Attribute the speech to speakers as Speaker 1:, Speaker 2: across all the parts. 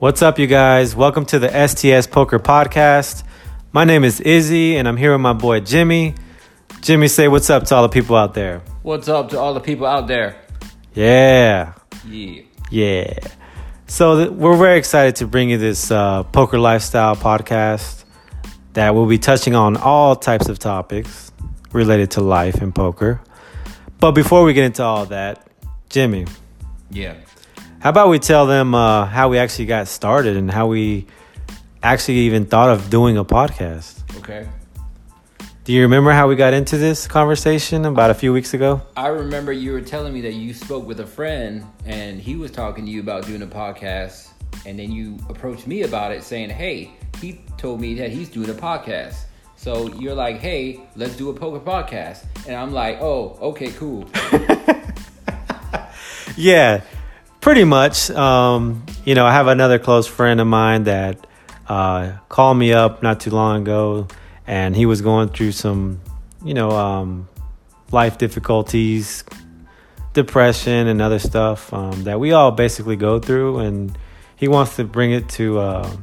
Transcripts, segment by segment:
Speaker 1: What's up, you guys? Welcome to the STS Poker Podcast. My name is Izzy, and I'm here with my boy Jimmy. Jimmy, say what's up to all the people out there.
Speaker 2: What's up to all the people out there?
Speaker 1: Yeah,
Speaker 2: Yeah.
Speaker 1: yeah. So, th- we're very excited to bring you this uh, poker lifestyle podcast that will be touching on all types of topics related to life and poker. But before we get into all that, Jimmy,
Speaker 2: Yeah.
Speaker 1: How about we tell them uh, how we actually got started and how we actually even thought of doing a podcast?
Speaker 2: Okay.
Speaker 1: Do you remember how we got into this conversation about a few weeks ago?
Speaker 2: I remember you were telling me that you spoke with a friend and he was talking to you about doing a podcast. And then you approached me about it saying, hey, he told me that he's doing a podcast. So you're like, hey, let's do a poker podcast. And I'm like, oh, okay, cool.
Speaker 1: Yeah, pretty much. Um, you know, I have another close friend of mine that uh, called me up not too long ago, and he was going through some, you know, um, life difficulties, depression, and other stuff um, that we all basically go through. And he wants to bring it to uh,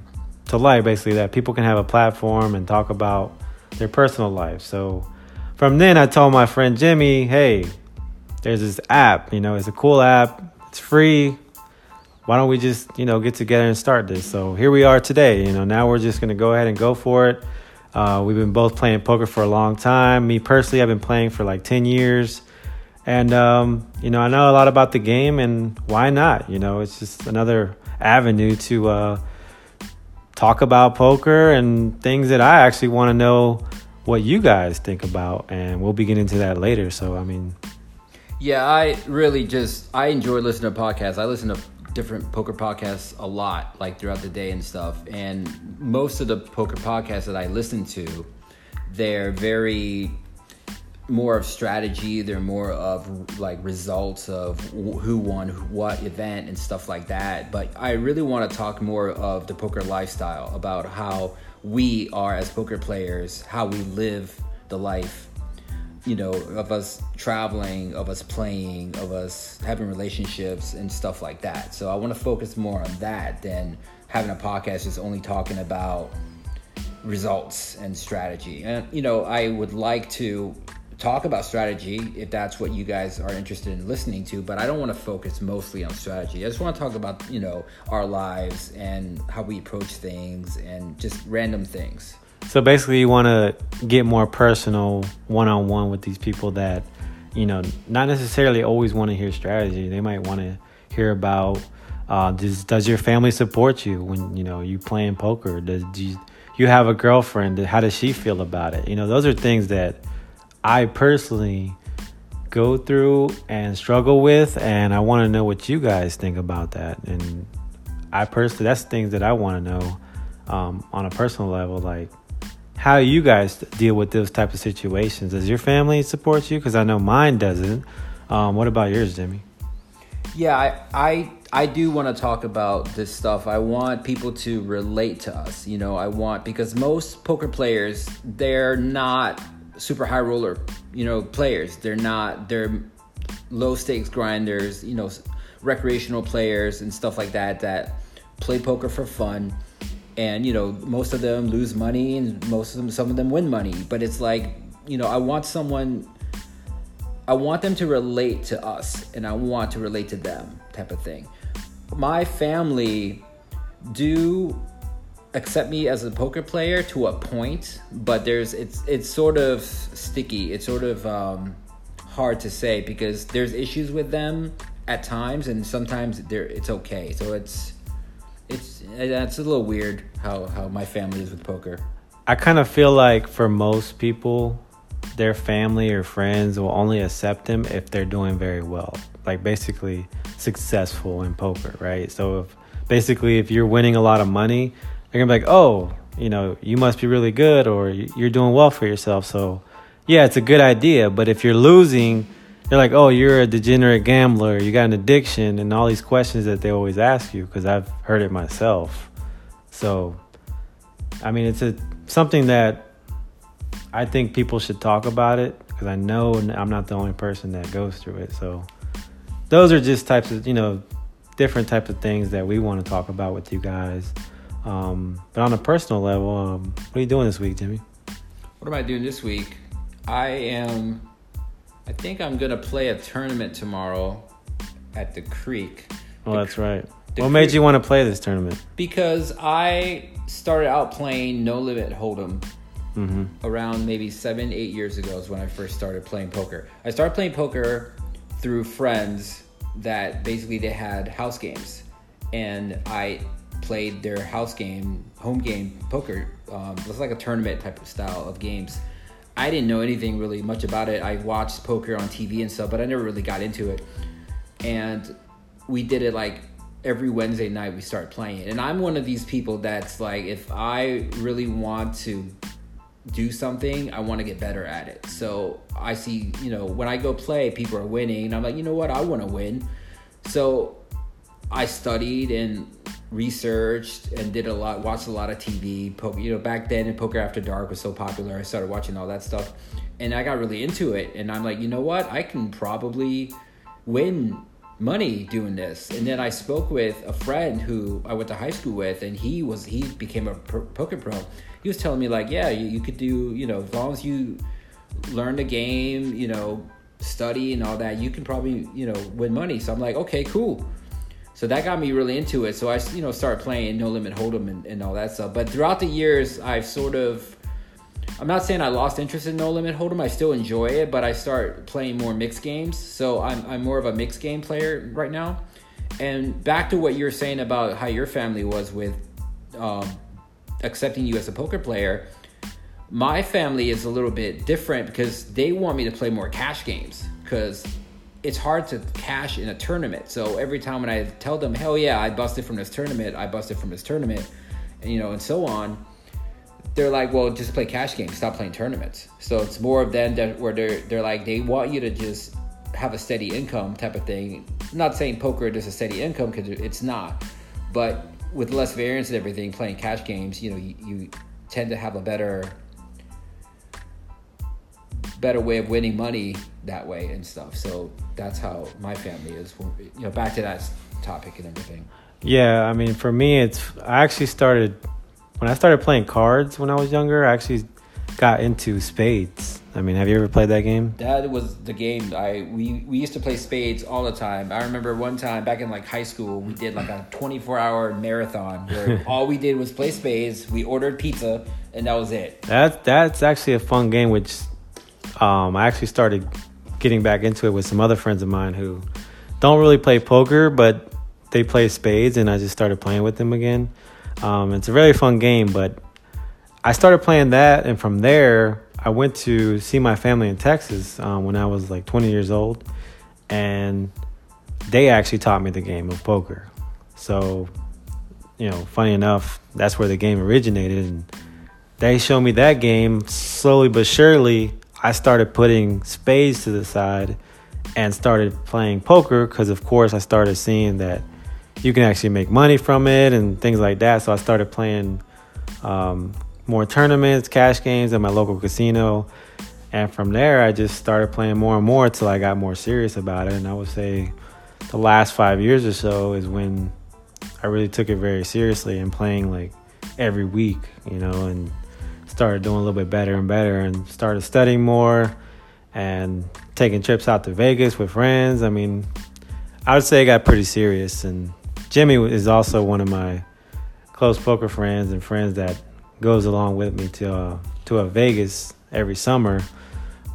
Speaker 1: to light, basically, that people can have a platform and talk about their personal life. So from then, I told my friend Jimmy, hey, there's this app, you know, it's a cool app, it's free. Why don't we just, you know, get together and start this? So here we are today. You know, now we're just going to go ahead and go for it. Uh, we've been both playing poker for a long time. Me personally, I've been playing for like 10 years. And, um, you know, I know a lot about the game, and why not? You know, it's just another avenue to uh, talk about poker and things that I actually want to know what you guys think about. And we'll be getting into that later. So, I mean,
Speaker 2: Yeah, I really just I enjoy listening to podcasts. I listen to different poker podcasts a lot, like throughout the day and stuff. And most of the poker podcasts that I listen to, they're very more of strategy. They're more of like results of who won what event and stuff like that. But I really want to talk more of the poker lifestyle about how we are as poker players, how we live the life you know, of us traveling, of us playing, of us having relationships and stuff like that. So I want to focus more on that than having a podcast just only talking about results and strategy. And you know, I would like to talk about strategy if that's what you guys are interested in listening to, but I don't want to focus mostly on strategy. I just want to talk about, you know, our lives and how we approach things and just random things.
Speaker 1: So basically, you want to get more personal, one on one with these people that, you know, not necessarily always want to hear strategy. They might want to hear about uh, does does your family support you when you know you playing poker? Does do you, you have a girlfriend? How does she feel about it? You know, those are things that I personally go through and struggle with, and I want to know what you guys think about that. And I personally, that's things that I want to know um, on a personal level, like how you guys deal with those type of situations. Does your family support you? Because I know mine doesn't. Um, what about yours, Jimmy?
Speaker 2: Yeah, I I, I do want to talk about this stuff. I want people to relate to us. You know, I want because most poker players they're not super high roller, you know, players. They're not they're low stakes grinders, you know, recreational players and stuff like that that play poker for fun. And you know, most of them lose money and most of them some of them win money, but it's like, you know, I want someone I want them to relate to us and I want to relate to them type of thing. My family do accept me as a poker player to a point, but there's it's it's sort of sticky. It's sort of um, hard to say because there's issues with them at times and sometimes they're it's okay. So it's it's it's a little weird how how my family is with poker.
Speaker 1: I kind of feel like for most people, their family or friends will only accept them if they're doing very well, like basically successful in poker, right? So if basically if you're winning a lot of money, they're gonna be like, oh, you know, you must be really good or you're doing well for yourself. So yeah, it's a good idea. But if you're losing, they're like, oh, you're a degenerate gambler, you got an addiction, and all these questions that they always ask you because I've heard it myself. So, I mean, it's a something that I think people should talk about it because I know I'm not the only person that goes through it. So, those are just types of you know different types of things that we want to talk about with you guys. Um, but on a personal level, um, what are you doing this week, Jimmy?
Speaker 2: What am I doing this week? I am. I think I'm gonna play a tournament tomorrow at the Creek.
Speaker 1: Oh,
Speaker 2: The
Speaker 1: that's right. What made you want to play this tournament?
Speaker 2: Because I started out playing No Limit Hold'em
Speaker 1: hmm
Speaker 2: around maybe seven, eight years ago is when I first started playing poker. I started playing poker through friends that basically they had house games, and I played their house game, home game poker. Um, it was like a tournament type of style of games. I didn't know anything really much about it. I watched poker on TV and stuff, but I never really got into it. And we did it like every Wednesday night we start playing it. And I'm one of these people that's like, if I really want to do something, I want to get better at it. So I see, you know, when I go play, people are winning, and I'm like, you know what, I want to win. So I studied and researched and did a lot, watched a lot of TV. Poker, you know, back then, and Poker After Dark was so popular. I started watching all that stuff, and I got really into it. And I'm like, you know what, I can probably win money doing this. And then I spoke with a friend who I went to high school with, and he was he became a pro, poker pro. He was telling me like, yeah, you, you could do, you know, as long as you learn the game, you know, study and all that, you can probably, you know, win money. So I'm like, okay, cool. So that got me really into it. So I, you know, started playing No Limit Hold'em and, and all that stuff. But throughout the years, I've sort of, I'm not saying I lost interest in No Limit Hold'em. I still enjoy it, but I start playing more mixed games. So I'm, I'm more of a mixed game player right now. And back to what you're saying about how your family was with um, accepting you as a poker player, my family is a little bit different because they want me to play more cash games because it's hard to cash in a tournament. So every time when I tell them, hell yeah, I busted from this tournament, I busted from this tournament, and you know, and so on, they're like, well, just play cash games, stop playing tournaments. So it's more of them that where they're they're like they want you to just have a steady income type of thing. Not saying poker is a steady income because it's not, but with less variance and everything, playing cash games, you know, you, you tend to have a better better way of winning money that way and stuff. So that's how my family is. You know, back to that topic and everything.
Speaker 1: Yeah, I mean, for me, it's I actually started when I started playing cards when I was younger. I actually got into spades. I mean, have you ever played that game?
Speaker 2: That was the game. I we we used to play spades all the time. I remember one time back in like high school, we did like a 24 hour marathon where all we did was play spades. We ordered pizza, and that was it.
Speaker 1: That that's actually a fun game. Which um, I actually started getting back into it with some other friends of mine who don't really play poker, but they play spades, and I just started playing with them again. Um, it's a very fun game, but I started playing that, and from there, I went to see my family in Texas um, when I was like 20 years old, and they actually taught me the game of poker. So, you know, funny enough, that's where the game originated, and they showed me that game slowly but surely. I started putting spades to the side and started playing poker because, of course, I started seeing that you can actually make money from it and things like that. So I started playing um, more tournaments, cash games at my local casino. And from there, I just started playing more and more until I got more serious about it. And I would say the last five years or so is when I really took it very seriously and playing like every week, you know, and started doing a little bit better and better and started studying more and taking trips out to Vegas with friends. I mean, I would say it got pretty serious. And Jimmy is also one of my close poker friends and friends that goes along with me to uh, to a Vegas every summer,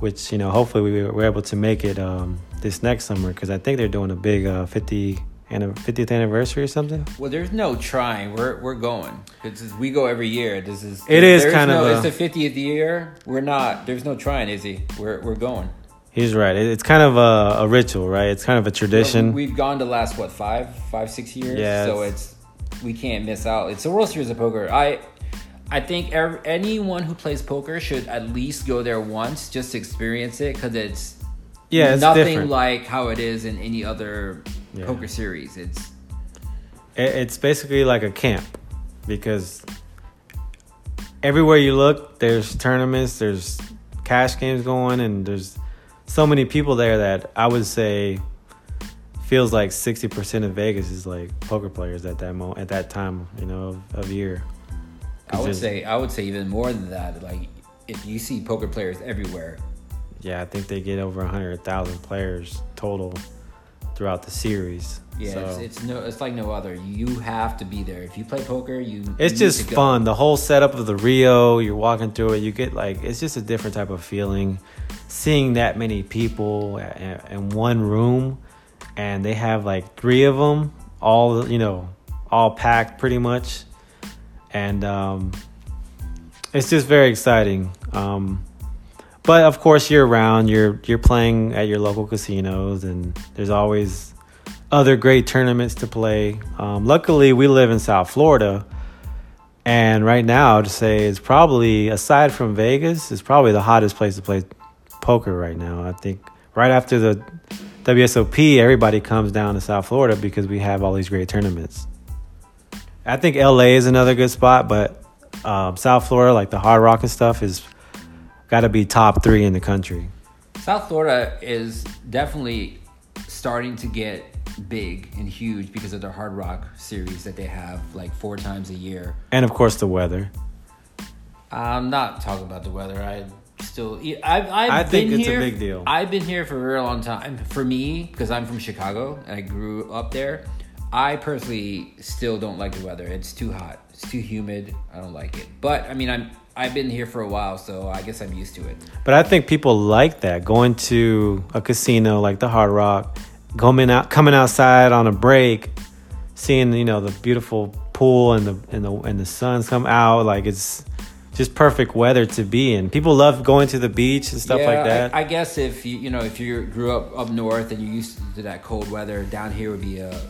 Speaker 1: which you know hopefully we were able to make it um, this next summer because I think they're doing a big uh, 50 and a 50th anniversary or something.
Speaker 2: Well, there's no trying. We're we're going. It's, we go every year. This is
Speaker 1: It is kind of a-
Speaker 2: it's the 50th year. We're not. There's no trying, is he? We're we're going.
Speaker 1: He's right. It's kind of a, a ritual, right? It's kind of a tradition.
Speaker 2: We've gone the last what five, five, six years.
Speaker 1: Yeah,
Speaker 2: So it's we can't miss out. It's the World Series of Poker. I I think ev- anyone who plays poker should at least go there once just to experience it because it's
Speaker 1: yeah, it's
Speaker 2: nothing
Speaker 1: different.
Speaker 2: like how it is in any other
Speaker 1: Yeah.
Speaker 2: poker series. It's
Speaker 1: it's basically like a camp because everywhere you look, there's tournaments, there's cash games going, and there's so many people there that I would say feels like sixty percent of Vegas is like poker players at that moment at that time, you know, of, of year.
Speaker 2: I would say I would say even more than that. Like if you see poker players everywhere,
Speaker 1: Yeah, I think they get over hundred thousand players total throughout the series.
Speaker 2: yeah,
Speaker 1: So-
Speaker 2: it's, it's no, it's like no other. You have to be there if you play poker. You
Speaker 1: It's
Speaker 2: you
Speaker 1: just fun. The whole setup of the Rio, you're walking through it, you get like it's just a different type of feeling. Seeing that many people in, in one room, and they have like three of them, all you know, all packed pretty much, and um, it's just very exciting. Um, but of course, year round, you're you're playing at your local casinos, and there's always other great tournaments to play. Um, luckily, we live in South Florida, and right now, to say it's probably aside from Vegas, it's probably the hottest place to play poker right now. I think right after the WSOP, everybody comes down to South Florida because we have all these great tournaments. I think LA is another good spot, but um, South Florida, like the Hard Rock and stuff, is got to be top three in the country.
Speaker 2: South Florida is definitely starting to get big and huge because of their Hard Rock series that they have like four times a year.
Speaker 1: And of course, the weather.
Speaker 2: I'm not talking about the weather. I still, I've, I've
Speaker 1: I think
Speaker 2: been
Speaker 1: it's a big deal.
Speaker 2: I've been here for a very long time. For me, because I'm from Chicago and I grew up there, I personally still don't like the weather. It's too hot. It's too humid. I don't like it. But I mean, I'm I've been here for a while, so I guess I'm used to it.
Speaker 1: But I think people like that going to a casino like the Hard Rock, coming out, coming outside on a break, seeing you know the beautiful pool and the and the and the sun's come out. Like it's just perfect weather to be in. People love going to the beach and stuff like that.
Speaker 2: I, I guess if you you know if you grew up up north and you're used to that cold weather, down here would be a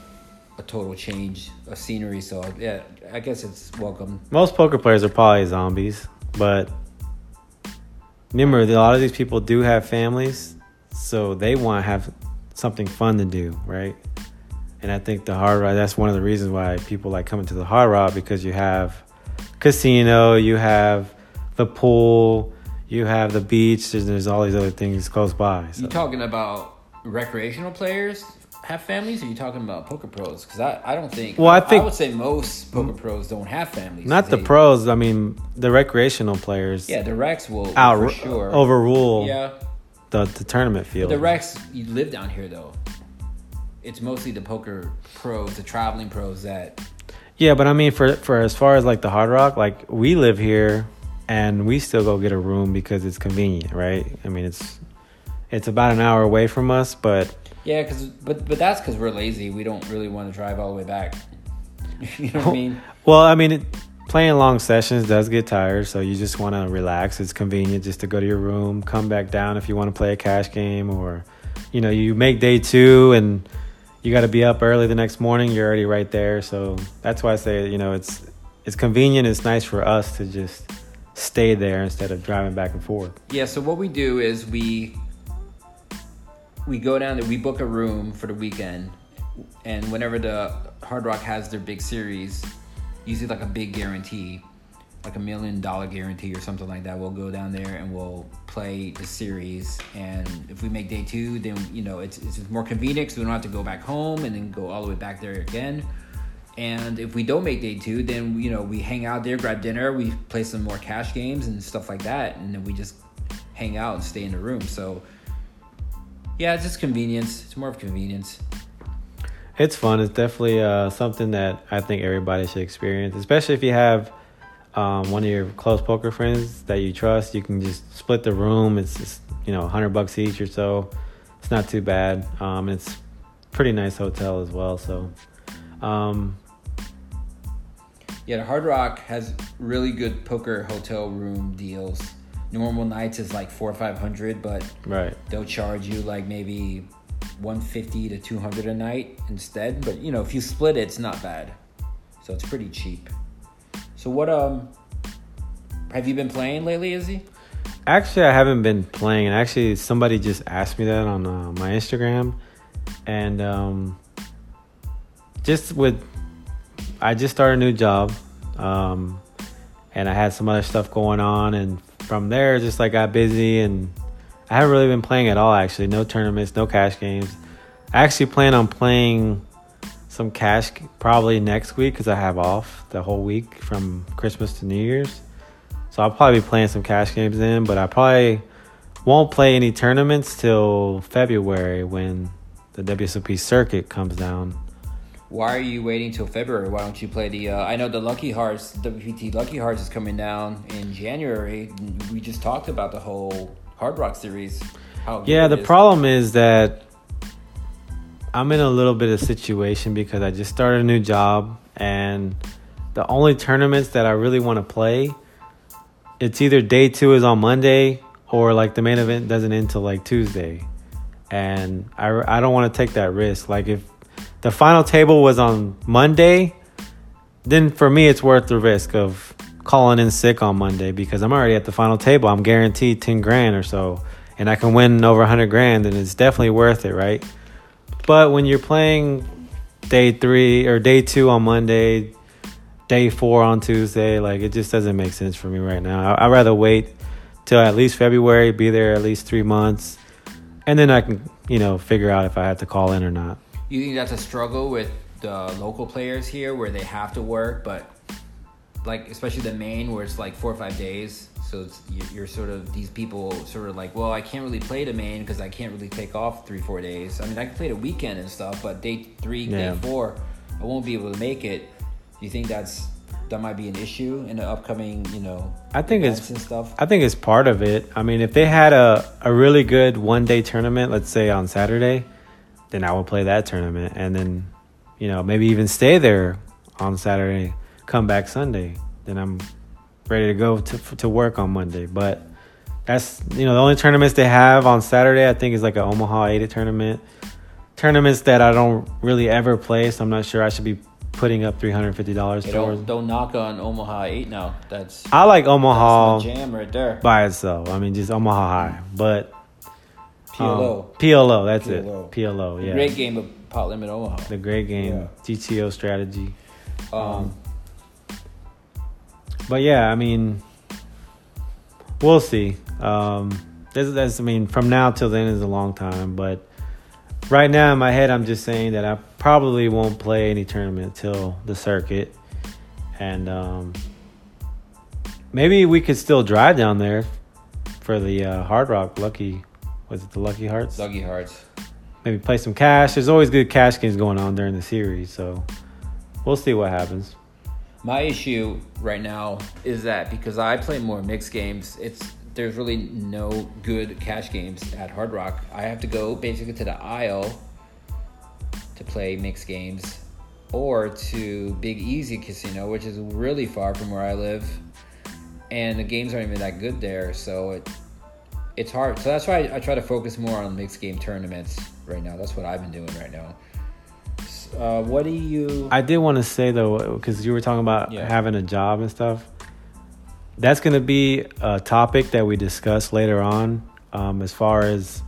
Speaker 2: a total change of scenery. So yeah, I guess it's welcome.
Speaker 1: Most poker players are probably zombies, but remember a lot of these people do have families, so they want to have something fun to do, right? And I think the hard rock that's one of the reasons why people like coming to the hard rock because you have casino, you have the pool, you have the beach, there's, there's all these other things close by. So.
Speaker 2: You talking about recreational players have families? Or are you talking about poker pros? Because I, I don't think.
Speaker 1: Well, I think-
Speaker 2: I would say most poker pros don't have families.
Speaker 1: Not the
Speaker 2: They-
Speaker 1: pros, I mean the recreational players
Speaker 2: Yeah, the Rex will
Speaker 1: out
Speaker 2: for sure
Speaker 1: overrule
Speaker 2: Yeah,
Speaker 1: the, the tournament field.
Speaker 2: the Rex you live down here though. It's mostly the poker pros, the traveling pros that
Speaker 1: Yeah, but I mean, for for as far as like the Hard Rock, like we live here, and we still go get a room because it's convenient, right? I mean, it's it's about an hour away from us, but
Speaker 2: Yeah, cause but but that's because we're lazy. We don't really want to drive all the way back. you know what I mean?
Speaker 1: well, I mean, it, playing long sessions does get tired, so you just want to relax. It's convenient just to go to your room, come back down if you want to play a cash game, or you know, you make day two and you got to be up early the next morning. You're already right there, so that's why I say you know it's it's convenient. It's nice for us to just stay there instead of driving back and forth.
Speaker 2: Yeah. So what we do is we we go down there. We book a room for the weekend, and whenever the Hard Rock has their big series, usually like a big guarantee, like a million dollar guarantee or something like that. We'll go down there and we'll play the series. And if we make day two, then you know it's it's more convenient because we don't have to go back home and then go all the way back there again. And if we don't make day two, then you know we hang out there, grab dinner, we play some more cash games and stuff like that, and then we just hang out and stay in the room. So yeah, it's just convenience. It's more of convenience.
Speaker 1: It's fun. It's definitely uh, something that I think everybody should experience, especially if you have um, one of your close poker friends that you trust. You can just split the room. It's just, you know, hundred bucks each or so. It's not too bad. Um, it's pretty nice hotel as well. So, um,
Speaker 2: Yeah, the Hard Rock has really good poker hotel room deals. Normal nights is like four or five hundred, but
Speaker 1: right.
Speaker 2: they'll charge you like maybe one fifty to two hundred a night instead. But you know, if you split it, it's not bad. So it's pretty cheap. So what um have you been playing lately, Izzy?
Speaker 1: Actually, I haven't been playing, and actually, somebody just asked me that on uh, my Instagram, and um, just with, I just started a new job, um, and I had some other stuff going on, and from there, just like got busy, and I haven't really been playing at all. Actually, no tournaments, no cash games. I actually plan on playing some cash probably next week because I have off the whole week from Christmas to New Year's. So I'll probably be playing some cash games then, but I probably won't play any tournaments till February when the WSOP circuit comes down.
Speaker 2: Why are you waiting till February? Why don't you play the? Uh, I know the Lucky Hearts, WPT Lucky Hearts is coming down in January. We just talked about the whole Hard Rock series.
Speaker 1: How yeah, the is. problem is that I'm in a little bit of situation because I just started a new job and the only tournaments that I really want to play it's either day two is on Monday or like the main event doesn't end until like Tuesday. And I, I don't want to take that risk. Like if the final table was on Monday, then for me it's worth the risk of calling in sick on Monday because I'm already at the final table. I'm guaranteed 10 grand or so and I can win over 100 grand and it's definitely worth it, right? But when you're playing day 3 or day 2 on Monday, day four on Tuesday. Like it just doesn't make sense for me right now. I, would rather wait till at least February, be there at least three months, and then I can you know figure out if I have to call in or not.
Speaker 2: You think that's a struggle with the local players here, where they have to work, but like especially the main, where it's like four or five days. So you're sort of these people sort of like, well, I can't really play the main because I can't really take off three four days. I mean, I can play the weekend and stuff, but day three, yeah. day four, I won't be able to make it you think that's that might be an issue in the upcoming, you know,
Speaker 1: I think it's and stuff. I think it's part of it. I mean, if they had a a really good one day tournament, let's say on Saturday, then I would play that tournament, and then, you know, maybe even stay there on Saturday, come back Sunday. Then I'm ready to go to to work on Monday. But that's you know the only tournaments they have on Saturday. I think is like an Omaha 80 tournament. Tournaments that I don't really ever play, so I'm not sure I should be putting up three hundred fifty dollars
Speaker 2: don't, don't knock on Omaha Eight now. That's
Speaker 1: I like Omaha
Speaker 2: that's jam right there
Speaker 1: by itself. I mean, just Omaha High, but
Speaker 2: PLO.
Speaker 1: Um, PLO, that's PLO. it. PLO, yeah.
Speaker 2: Great game of Pot Limit Omaha.
Speaker 1: The great game, yeah. GTO strategy. Um, um, but yeah, I mean, we'll see. Um, that's, that's, I mean, from now till then is a long time, but right now in my head, I'm just saying that I probably won't play any tournament till the circuit, and um, maybe we could still drive down there for the uh, Hard Rock Lucky. Was it the Lucky Hearts?
Speaker 2: Lucky Hearts.
Speaker 1: Maybe play some cash. There's always good cash games going on during the series, so we'll see what happens.
Speaker 2: My issue right now is that because I play more mixed games, it's there's really no good cash games at Hard Rock. I have to go basically to the Isle to play mixed games or to Big Easy Casino, which is really far from where I live. And the games aren't even that good there, so it it's hard. So that's why I, I try to focus more on mixed game tournaments right now. That's what I've been doing right now. Uh, what do you?
Speaker 1: I did want to say though, because you were talking about yeah. having a job and stuff that's going to be a topic that we discuss later on um, as far as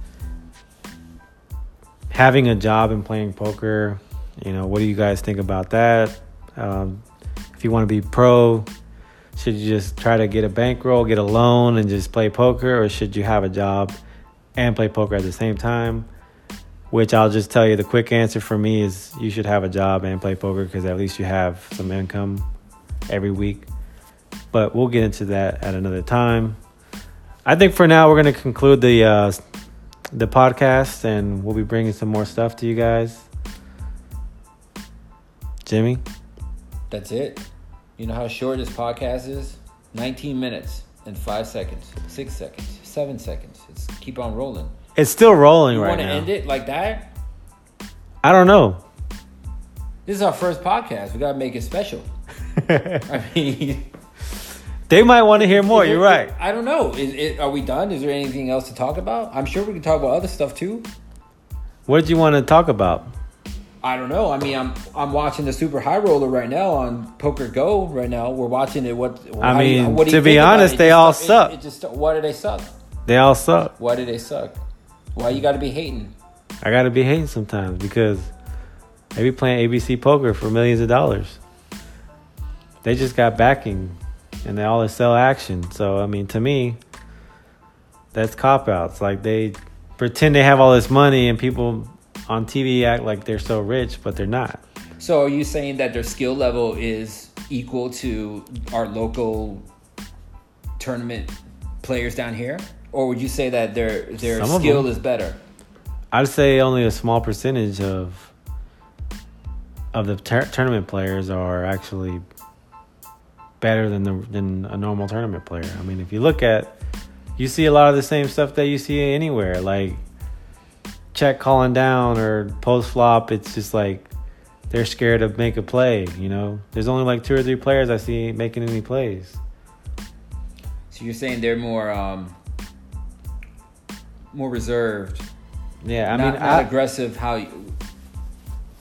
Speaker 1: having a job and playing poker. You know, what do you guys think about that? Um, if you want to be pro, should you just try to get a bankroll, get a loan, and just play poker, or should you have a job and play poker at the same time? Which I'll just tell you the quick answer for me is you should have a job and play poker because at least you have some income every week. But we'll get into that at another time. I think for now we're going to conclude the uh, the podcast, and we'll be bringing some more stuff to you guys. Jimmy,
Speaker 2: that's it. You know how short this podcast is? 19 minutes and five seconds, six seconds, seven seconds. It's keep on rolling.
Speaker 1: It's still rolling
Speaker 2: you
Speaker 1: right now.
Speaker 2: You want to end it like that?
Speaker 1: I don't know.
Speaker 2: This is our first podcast. We gotta make it special. I mean.
Speaker 1: They might want to hear more. You're right.
Speaker 2: I don't know. Is it, are we done? Is there anything else to talk about? I'm sure we can talk about other stuff too.
Speaker 1: What did you want to talk about?
Speaker 2: I don't know. I mean, I'm I'm watching the Super High Roller right now on PokerGO. Right now, we're watching it. What
Speaker 1: I mean, you, what to be honest, they all suck.
Speaker 2: It, it just why do they suck?
Speaker 1: They all suck.
Speaker 2: Why do they suck? Why you got to be hating?
Speaker 1: I got to be hating sometimes because they be playing ABC Poker for millions of dollars. They just got backing and they always sell action. So I mean, to me, that's cop outs. Like they pretend they have all this money, and people on TV act like they're so rich, but they're not.
Speaker 2: So are you saying that their skill level is equal to our local tournament players down here, or would you say that their their
Speaker 1: Some
Speaker 2: skill is better?
Speaker 1: I'd say only a small percentage of of the tur- tournament players are actually better than the than a normal tournament player. I mean, if you look at, you see a lot of the same stuff that you see anywhere, like check calling down or post flop. It's just like they're scared to make a play. You know, there's only like two or three players I see making any plays.
Speaker 2: So you're saying they're more um, more reserved,
Speaker 1: Yeah, I
Speaker 2: not,
Speaker 1: mean,
Speaker 2: not
Speaker 1: I,
Speaker 2: aggressive. How you,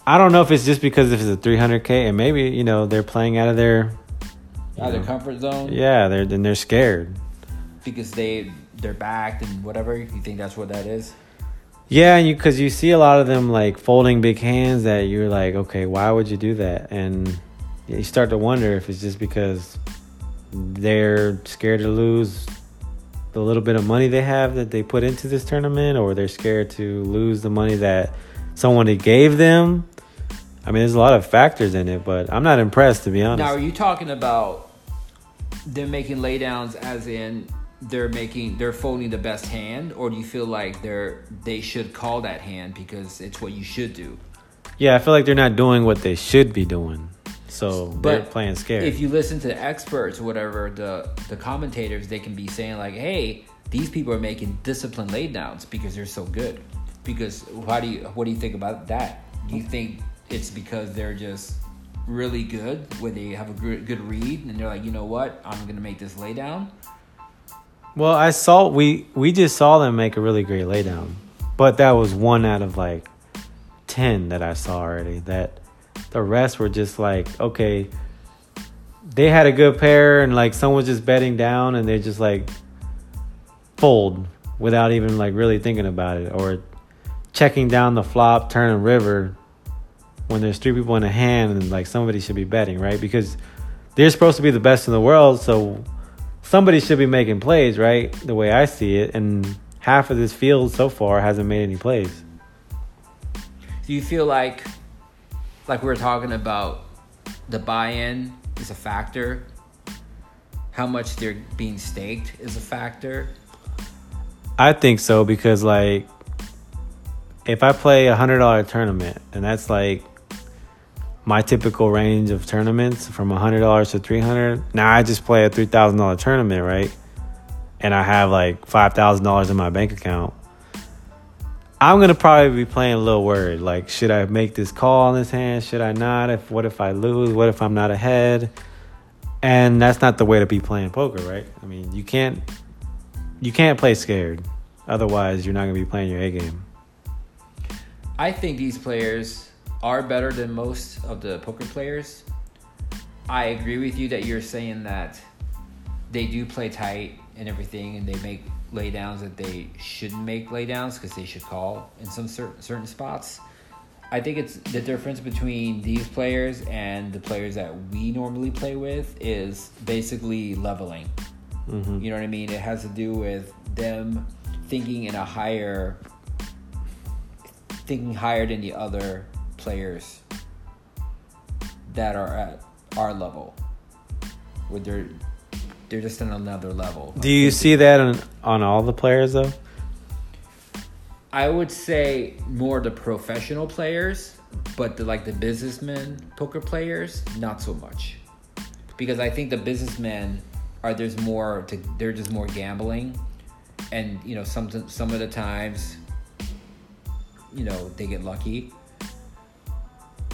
Speaker 1: I don't know if it's just because if it's a 300k and maybe you know they're playing out of their
Speaker 2: out of their comfort zone
Speaker 1: yeah they're then they're scared.
Speaker 2: because they they're backed and whatever. You think that's what that is?
Speaker 1: Yeah, and you because you see a lot of them like folding big hands that you're like, okay, why would you do that? And you start to wonder if it's just because they're scared to lose the little bit of money they have that they put into this tournament, or they're scared to lose the money that someone gave them. I mean, there's a lot of factors in it, but I'm not impressed to be honest.
Speaker 2: Now, are you talking about them making laydowns as in they're making they're folding the best hand, or do you feel like they're they should call that hand because it's what you should do?
Speaker 1: yeah, I feel like they're not doing what they should be doing, so they're
Speaker 2: But
Speaker 1: playing scared.
Speaker 2: If you listen to the experts or whatever, the the commentators, they can be saying like, "Hey, these people are making disciplined laydowns because they're so good." Because why do you what do you think about that? Do you think it's because they're just really good where they have a good, good read and they're like, you know what, I'm gonna make this laydown.
Speaker 1: Well, I saw we we just saw them make a really great laydown, but that was one out of like ten that I saw already. That the rest were just like okay, they had a good pair and like someone's just betting down and they just like fold without even like really thinking about it or checking down the flop, turn and river when there's three people in a hand and like somebody should be betting right because they're supposed to be the best in the world so somebody should be making plays, right? The way I see it, and half of this field so far hasn't made any plays.
Speaker 2: Do you feel like, like we were talking about, the buy-in is a factor? How much they're being staked is a factor.
Speaker 1: I think so because like if I play a hundred dollar tournament and that's like my typical range of tournaments from a hundred dollars to three hundred. Now I just play a three thousand dollar tournament, right? And I have like five thousand dollars in my bank account. I'm gonna probably be playing a little worried. Like, should I make this call on this hand? Should I not? If what if I lose? What if I'm not ahead? And that's not the way to be playing poker, right? I mean, you can't you can't play scared. Otherwise, you're not gonna be playing your A game.
Speaker 2: I think these players are better than most of the poker players. I agree with you that you're saying that they do play tight and everything, and they make laydowns that they shouldn't make laydowns because they should call in some certain certain spots. I think it's the difference between these players and the players that we normally play with is basically leveling.
Speaker 1: hmm
Speaker 2: You know what I mean? It has to do with them thinking in a higher, thinking higher than the other players that are at our level. Where they're they're just on another level.
Speaker 1: Do you see that on on all the players though?
Speaker 2: I would say more the professional players, but the like the businessmen poker players, not so much. Because I think the businessmen are there's more to they're just more gambling and you know some some of the times you know they get lucky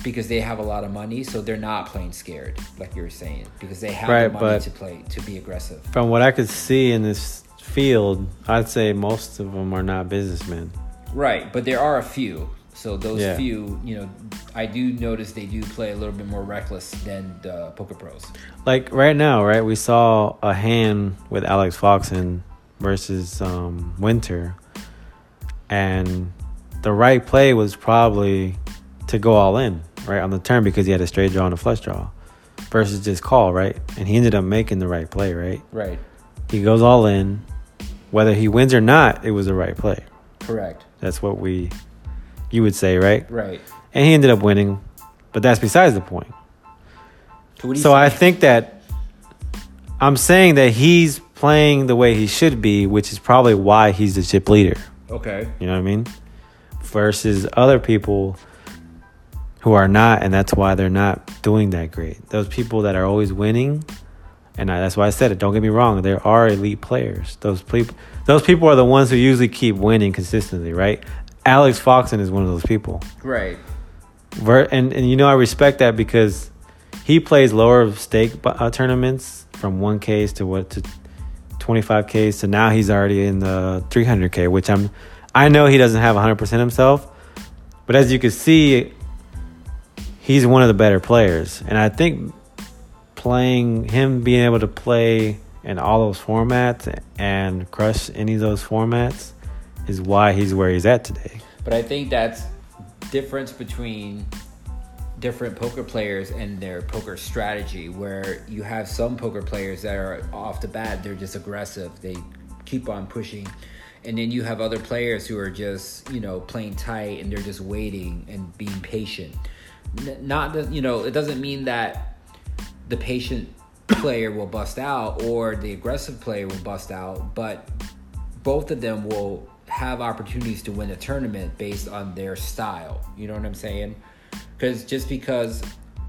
Speaker 2: because they have a lot of money so they're not playing scared like you were saying because they have
Speaker 1: Right,
Speaker 2: the money
Speaker 1: but-
Speaker 2: to play to be aggressive
Speaker 1: From what I could see in this field, I'd say most of them are not businessmen.
Speaker 2: Right, but there are a few. So those
Speaker 1: Yeah.
Speaker 2: few, you know, I do notice they do play a little bit more reckless than the poker pros.
Speaker 1: Like right now, right? We saw a hand with Alex Foxen versus um, Winter, and the right play was probably to go all in, right, on the turn because he had a straight draw and a flush draw, versus just call, right? And he ended up making the right play, right?
Speaker 2: Right.
Speaker 1: He goes all in, whether he wins or not, it was the right play.
Speaker 2: Correct.
Speaker 1: That's what we you would say, right?
Speaker 2: Right.
Speaker 1: And he ended up winning, but that's besides the point.
Speaker 2: So, what do you
Speaker 1: So I
Speaker 2: think
Speaker 1: that I'm saying that he's playing the way he should be, which is probably why he's the chip leader.
Speaker 2: Okay.
Speaker 1: You know what I mean? Versus other people who are not, and that's why they're not doing that great. Those people that are always winning, and I, that's why I said it. Don't get me wrong; there are elite players. Those people, those people are the ones who usually keep winning consistently, right? Alex Foxen is one of those people.
Speaker 2: Right.
Speaker 1: Ver- and and you know I respect that because he plays lower stake uh, tournaments from 1Ks to what to 25Ks. So now he's already in the 300K, which I'm I know he doesn't have 100% himself, but as you can see, he's one of the better players, and I think playing him being able to play in all those formats and crush any of those formats is why he's where he's at today.
Speaker 2: But I think that's difference between different poker players and their poker strategy where you have some poker players that are off the bat they're just aggressive they keep on pushing. And then you have other players who are just you know playing tight and they're just waiting and being patient not that you know it doesn't mean that the patient player will bust out or the aggressive player will bust out but both of them will have opportunities to win a tournament based on their style. You know what I'm saying? Because just because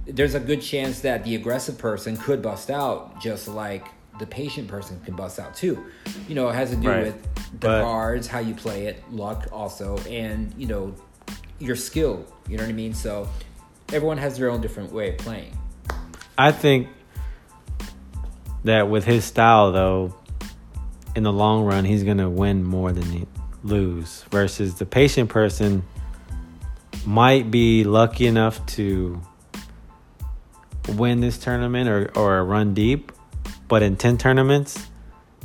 Speaker 2: there's a good chance that the aggressive person could bust out, just like the patient person can bust out too. You know, it has to do
Speaker 1: Right.
Speaker 2: with the
Speaker 1: But-
Speaker 2: cards, how you play it, luck also, and you know, your skill. You know what I mean? So everyone has their own different way of playing.
Speaker 1: I think that with his style, though, in the long run, he's gonna win more than he lose. Versus the patient person might be lucky enough to win this tournament or or run deep, but in ten tournaments,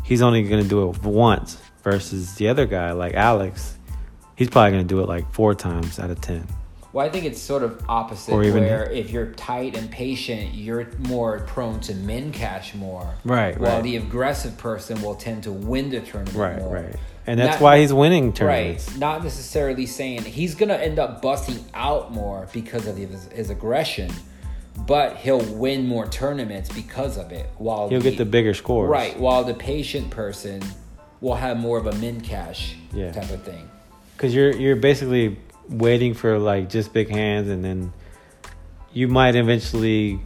Speaker 1: he's only gonna do it once. Versus the other guy, like Alex, he's probably gonna do it like four times out of ten.
Speaker 2: Well, I think it's sort of opposite,
Speaker 1: Or even-
Speaker 2: where if you're tight and patient, you're more prone to min cash more.
Speaker 1: Right,
Speaker 2: While
Speaker 1: right.
Speaker 2: the aggressive person will tend to win the tournament
Speaker 1: Right,
Speaker 2: more.
Speaker 1: right. And that's
Speaker 2: Not-
Speaker 1: why he's winning tournaments.
Speaker 2: Right. Not necessarily saying he's going to end up busting out more because of his, his aggression, but he'll win more tournaments because of it. While
Speaker 1: He'll get the bigger scores.
Speaker 2: Right. While the patient person will have more of a min cash
Speaker 1: Yeah.
Speaker 2: type of thing.
Speaker 1: because you're you're basically waiting for like just big hands and then you might eventually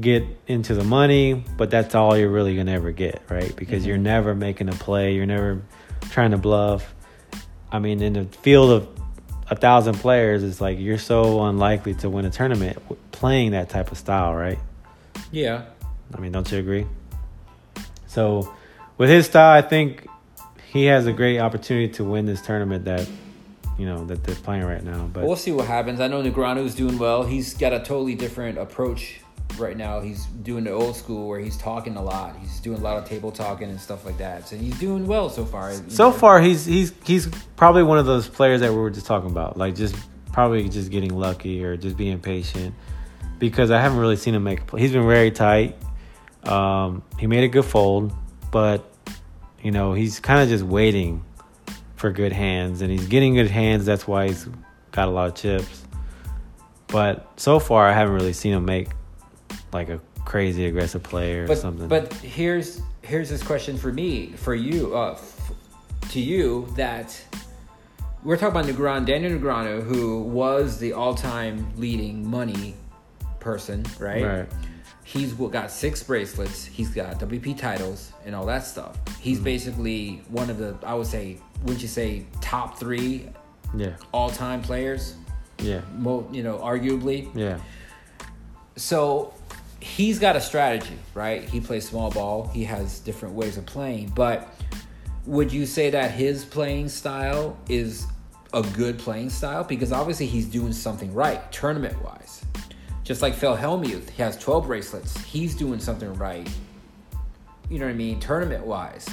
Speaker 1: get into the money but that's all you're really gonna ever get right? Because you're mm-hmm. never making a play. You're never trying to bluff. I mean in the field of a thousand players it's like you're so unlikely to win a tournament playing that type of style right?
Speaker 2: Yeah.
Speaker 1: I mean, don't you agree? So, with his style, I think he has a great opportunity to win this tournament that you know that they're playing right now. But
Speaker 2: We'll see what happens. I know Negreanu's doing well. He's got a totally different approach right now. He's doing the old school where he's talking a lot. He's doing a lot of table talking and stuff like that. So he's doing well so far.
Speaker 1: so
Speaker 2: know.
Speaker 1: far, he's he's he's probably one of those players that we were just talking about, like just probably just getting lucky or just being patient. Because I haven't really seen him make. He's been very tight. Um, he made a good fold, but you know he's kind of just waiting for good hands, and he's getting good hands. That's why he's got a lot of chips. But so far, I haven't really seen him make like a crazy aggressive play or
Speaker 2: but,
Speaker 1: something.
Speaker 2: But here's here's this question for me, for you, uh, f- to you that we're talking about Negron, Daniel Negreanu, who was the all-time leading money person, right?
Speaker 1: Right.
Speaker 2: He's got six bracelets. He's got WP titles and all that stuff. He's
Speaker 1: Mm-hmm.
Speaker 2: basically one of the, I would say, wouldn't you say, top three
Speaker 1: yeah,
Speaker 2: all-time players?
Speaker 1: yeah,
Speaker 2: Mo, you know, arguably.
Speaker 1: yeah.
Speaker 2: So he's got a strategy, right? He plays small ball. He has different ways of playing. But would you say that his playing style is a good playing style? Because obviously he's doing something right, tournament wise. Just like Phil Hellmuth, he has 12 bracelets. He's doing something right. You know what I mean? Tournament wise.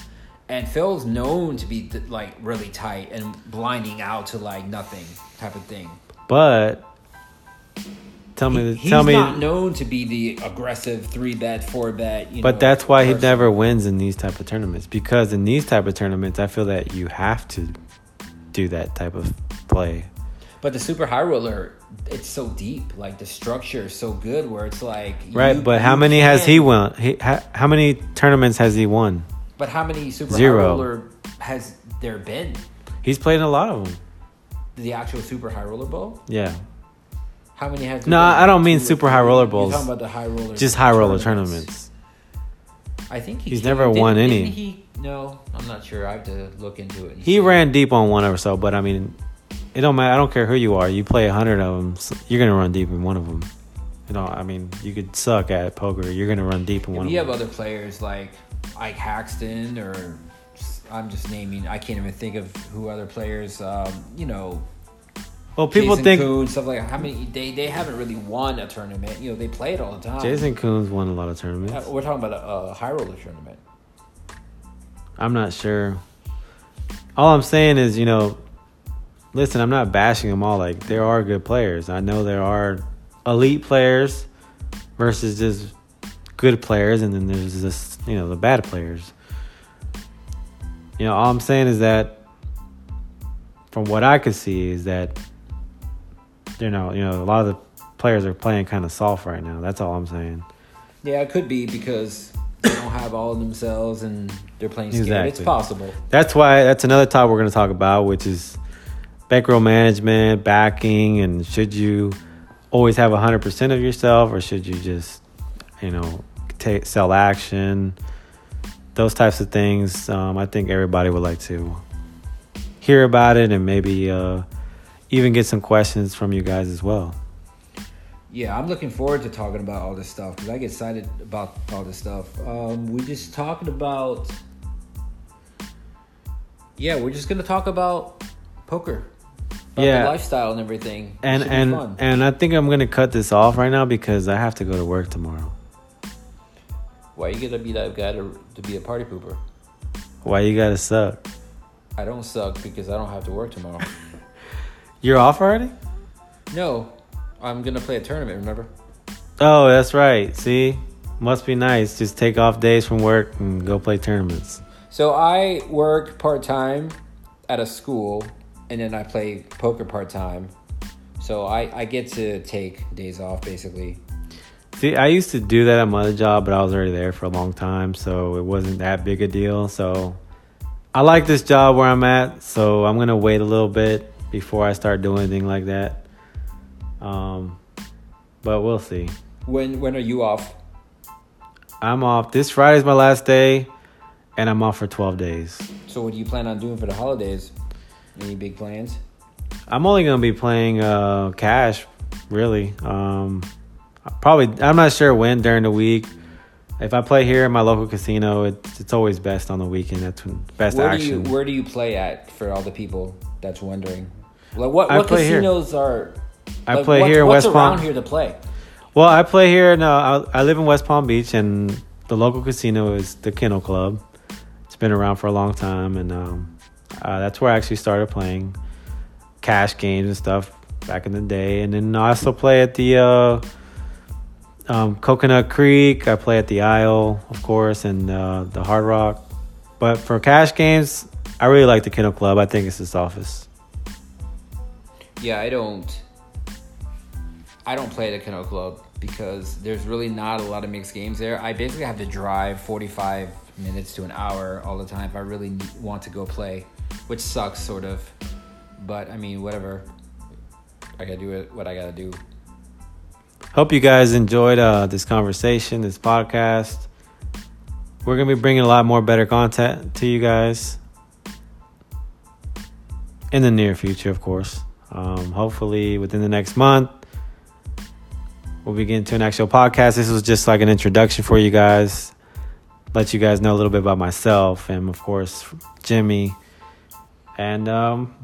Speaker 2: And Phil's known to be like really tight and blinding out to like nothing type of thing.
Speaker 1: But tell me,
Speaker 2: He-
Speaker 1: tell
Speaker 2: he's
Speaker 1: me.
Speaker 2: not known to be the aggressive three bet, four bet. You
Speaker 1: But
Speaker 2: know,
Speaker 1: that's why he never wins in these type of tournaments because in these type of tournaments, I feel that you have to do that type of play.
Speaker 2: But the super high roller, it's so deep. Like the structure is so good, where it's like
Speaker 1: Right,
Speaker 2: you-
Speaker 1: but how many has he won? He, how, how many tournaments has he won?
Speaker 2: But how many super
Speaker 1: Zero.
Speaker 2: high roller has there been?
Speaker 1: He's played in a lot of them.
Speaker 2: The actual super high roller bowl.
Speaker 1: Yeah,
Speaker 2: How many has? there
Speaker 1: No? I don't mean super high roller
Speaker 2: You're
Speaker 1: bowls.
Speaker 2: talking about the high roller.
Speaker 1: just high roller tournaments.
Speaker 2: I think he
Speaker 1: He's never
Speaker 2: didn't-
Speaker 1: won
Speaker 2: didn't
Speaker 1: any.
Speaker 2: He no, I'm not sure. I have to look into it.
Speaker 1: He ran deep on one or so, but I mean, it don't matter. I don't care who you are. You play a hundred of them, you're gonna run deep in one of them. You know, I mean, you could suck at poker. You're gonna run deep in one
Speaker 2: you have other players like Ike Haxton, or I'm just naming. I can't even think of who other players. Um, you know,
Speaker 1: Well, people
Speaker 2: Jason
Speaker 1: think
Speaker 2: Koon, stuff like how many they they haven't really won a tournament. You know, they play it all the time.
Speaker 1: Jason Koon's won a lot of
Speaker 2: Uh,
Speaker 1: tournaments.
Speaker 2: we're talking about a, a high roller tournament.
Speaker 1: I'm not sure. All I'm saying is, you know, listen, I'm not bashing them all. Like, there are good players. I know there are elite players versus just good players, and then there's just, you know, the bad players. You know, all I'm saying is that, from what I could see, is that, you know, you know, a lot of the players are playing kind of soft right now. That's all I'm saying.
Speaker 2: Yeah, it could be because they don't have all of themselves and they're playing scared. It's possible.
Speaker 1: That's why that's another topic we're going to talk about, which is bankroll management, backing, and should you always have 100% of yourself or should you just, you know, take sell action, those types of things. Um, I think everybody would like to hear about it and maybe uh, even get some questions from you guys as well.
Speaker 2: Yeah, I'm looking forward to talking about all this stuff because I get excited about all this stuff. Um, we just talking about. Yeah, we're just gonna talk about poker, about
Speaker 1: Yeah.
Speaker 2: the lifestyle and everything.
Speaker 1: And and and I think I'm going to cut this off right now because I have to go to work tomorrow.
Speaker 2: why you gonna be that guy to, to be a party pooper?
Speaker 1: Why you got to suck?
Speaker 2: I don't suck because I don't have to work tomorrow.
Speaker 1: You're off already?
Speaker 2: no, I'm gonna play a tournament. Remember?
Speaker 1: Oh, that's right. See, must be nice. Just take off days from work and go play tournaments.
Speaker 2: So I work part time at a school, and then I play poker part time. So I, I get to take days off basically.
Speaker 1: See, I used to do that at my other job, but I was already there for a long time, so it wasn't that big a deal. So I like this job where I'm at, so I'm gonna wait a little bit before I start doing anything like that. Um, but we'll see.
Speaker 2: When when are you off?
Speaker 1: I'm off. This Friday's my last day, and I'm off for 12 days.
Speaker 2: So what do you plan on doing for the holidays? Any big plans?
Speaker 1: I'm only gonna be playing uh, cash, really. Um, probably, I'm not sure when during the week. If I play here in my local casino, it's it's always best on the weekend. That's when best
Speaker 2: Where
Speaker 1: action.
Speaker 2: do you where do you play at for all the people that's wondering? Like what
Speaker 1: I
Speaker 2: what
Speaker 1: play here.
Speaker 2: casinos are?
Speaker 1: I play
Speaker 2: what-
Speaker 1: here in
Speaker 2: what's
Speaker 1: West
Speaker 2: around
Speaker 1: Palm.
Speaker 2: here to play?
Speaker 1: Well, I play here. No, I, I live in West Palm Beach, and the local casino is the Kennel Club. It's been around for a long time, and um, uh, that's where I actually started playing cash games and stuff back in the day. And then I also play at the uh, um, Coconut Creek. I play at the Isle, of course, and uh, the Hard Rock. But for cash games, I really like the Kennel Club. I think it's the softest.
Speaker 2: Yeah, I don't. I don't play at the Kennel Club because there's really not a lot of mixed games there. I basically have to drive 45 minutes to an hour all the time if I really want to go play, which sucks, sort of. But I mean, whatever. I gotta do it. What I gotta do.
Speaker 1: Hope you guys enjoyed uh, this conversation, this podcast. We're to be bringing a lot more better content to you guys in the near future, of course. Um, hopefully, within the next month, we'll be getting to an actual podcast. This was just like an introduction for you guys, let you guys know a little bit about myself and, of course, Jimmy. And um,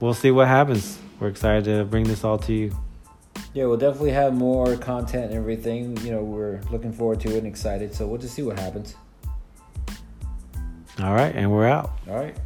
Speaker 1: we'll see what happens. We're excited to bring this all to you.
Speaker 2: Yeah, we'll definitely have more content and everything. You know, we're looking forward to it and excited. So we'll just see what happens.
Speaker 1: All right, and we're out.
Speaker 2: All right.